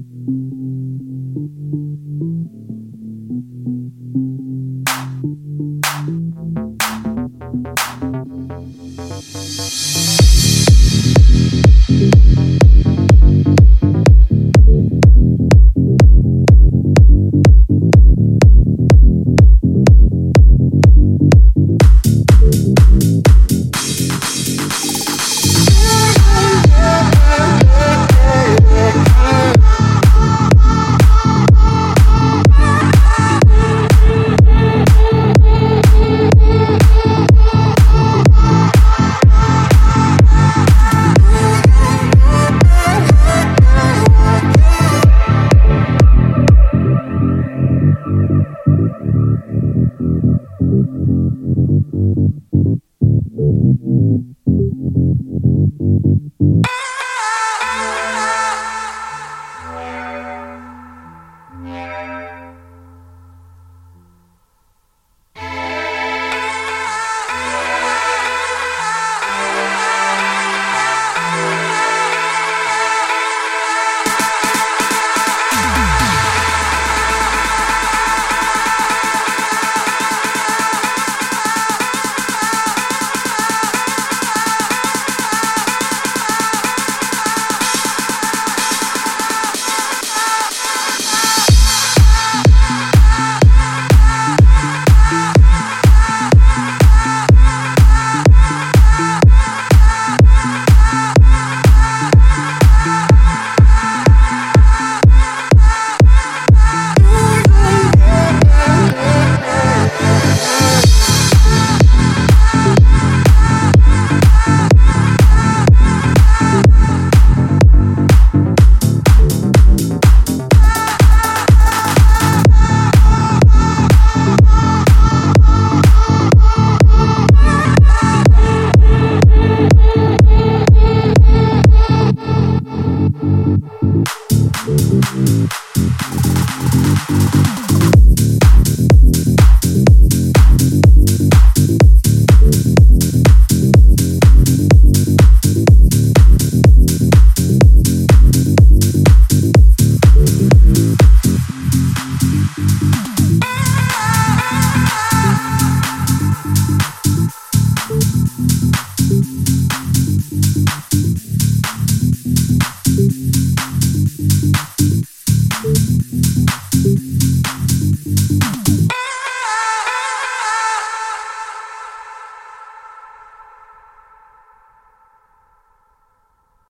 Mm-hmm.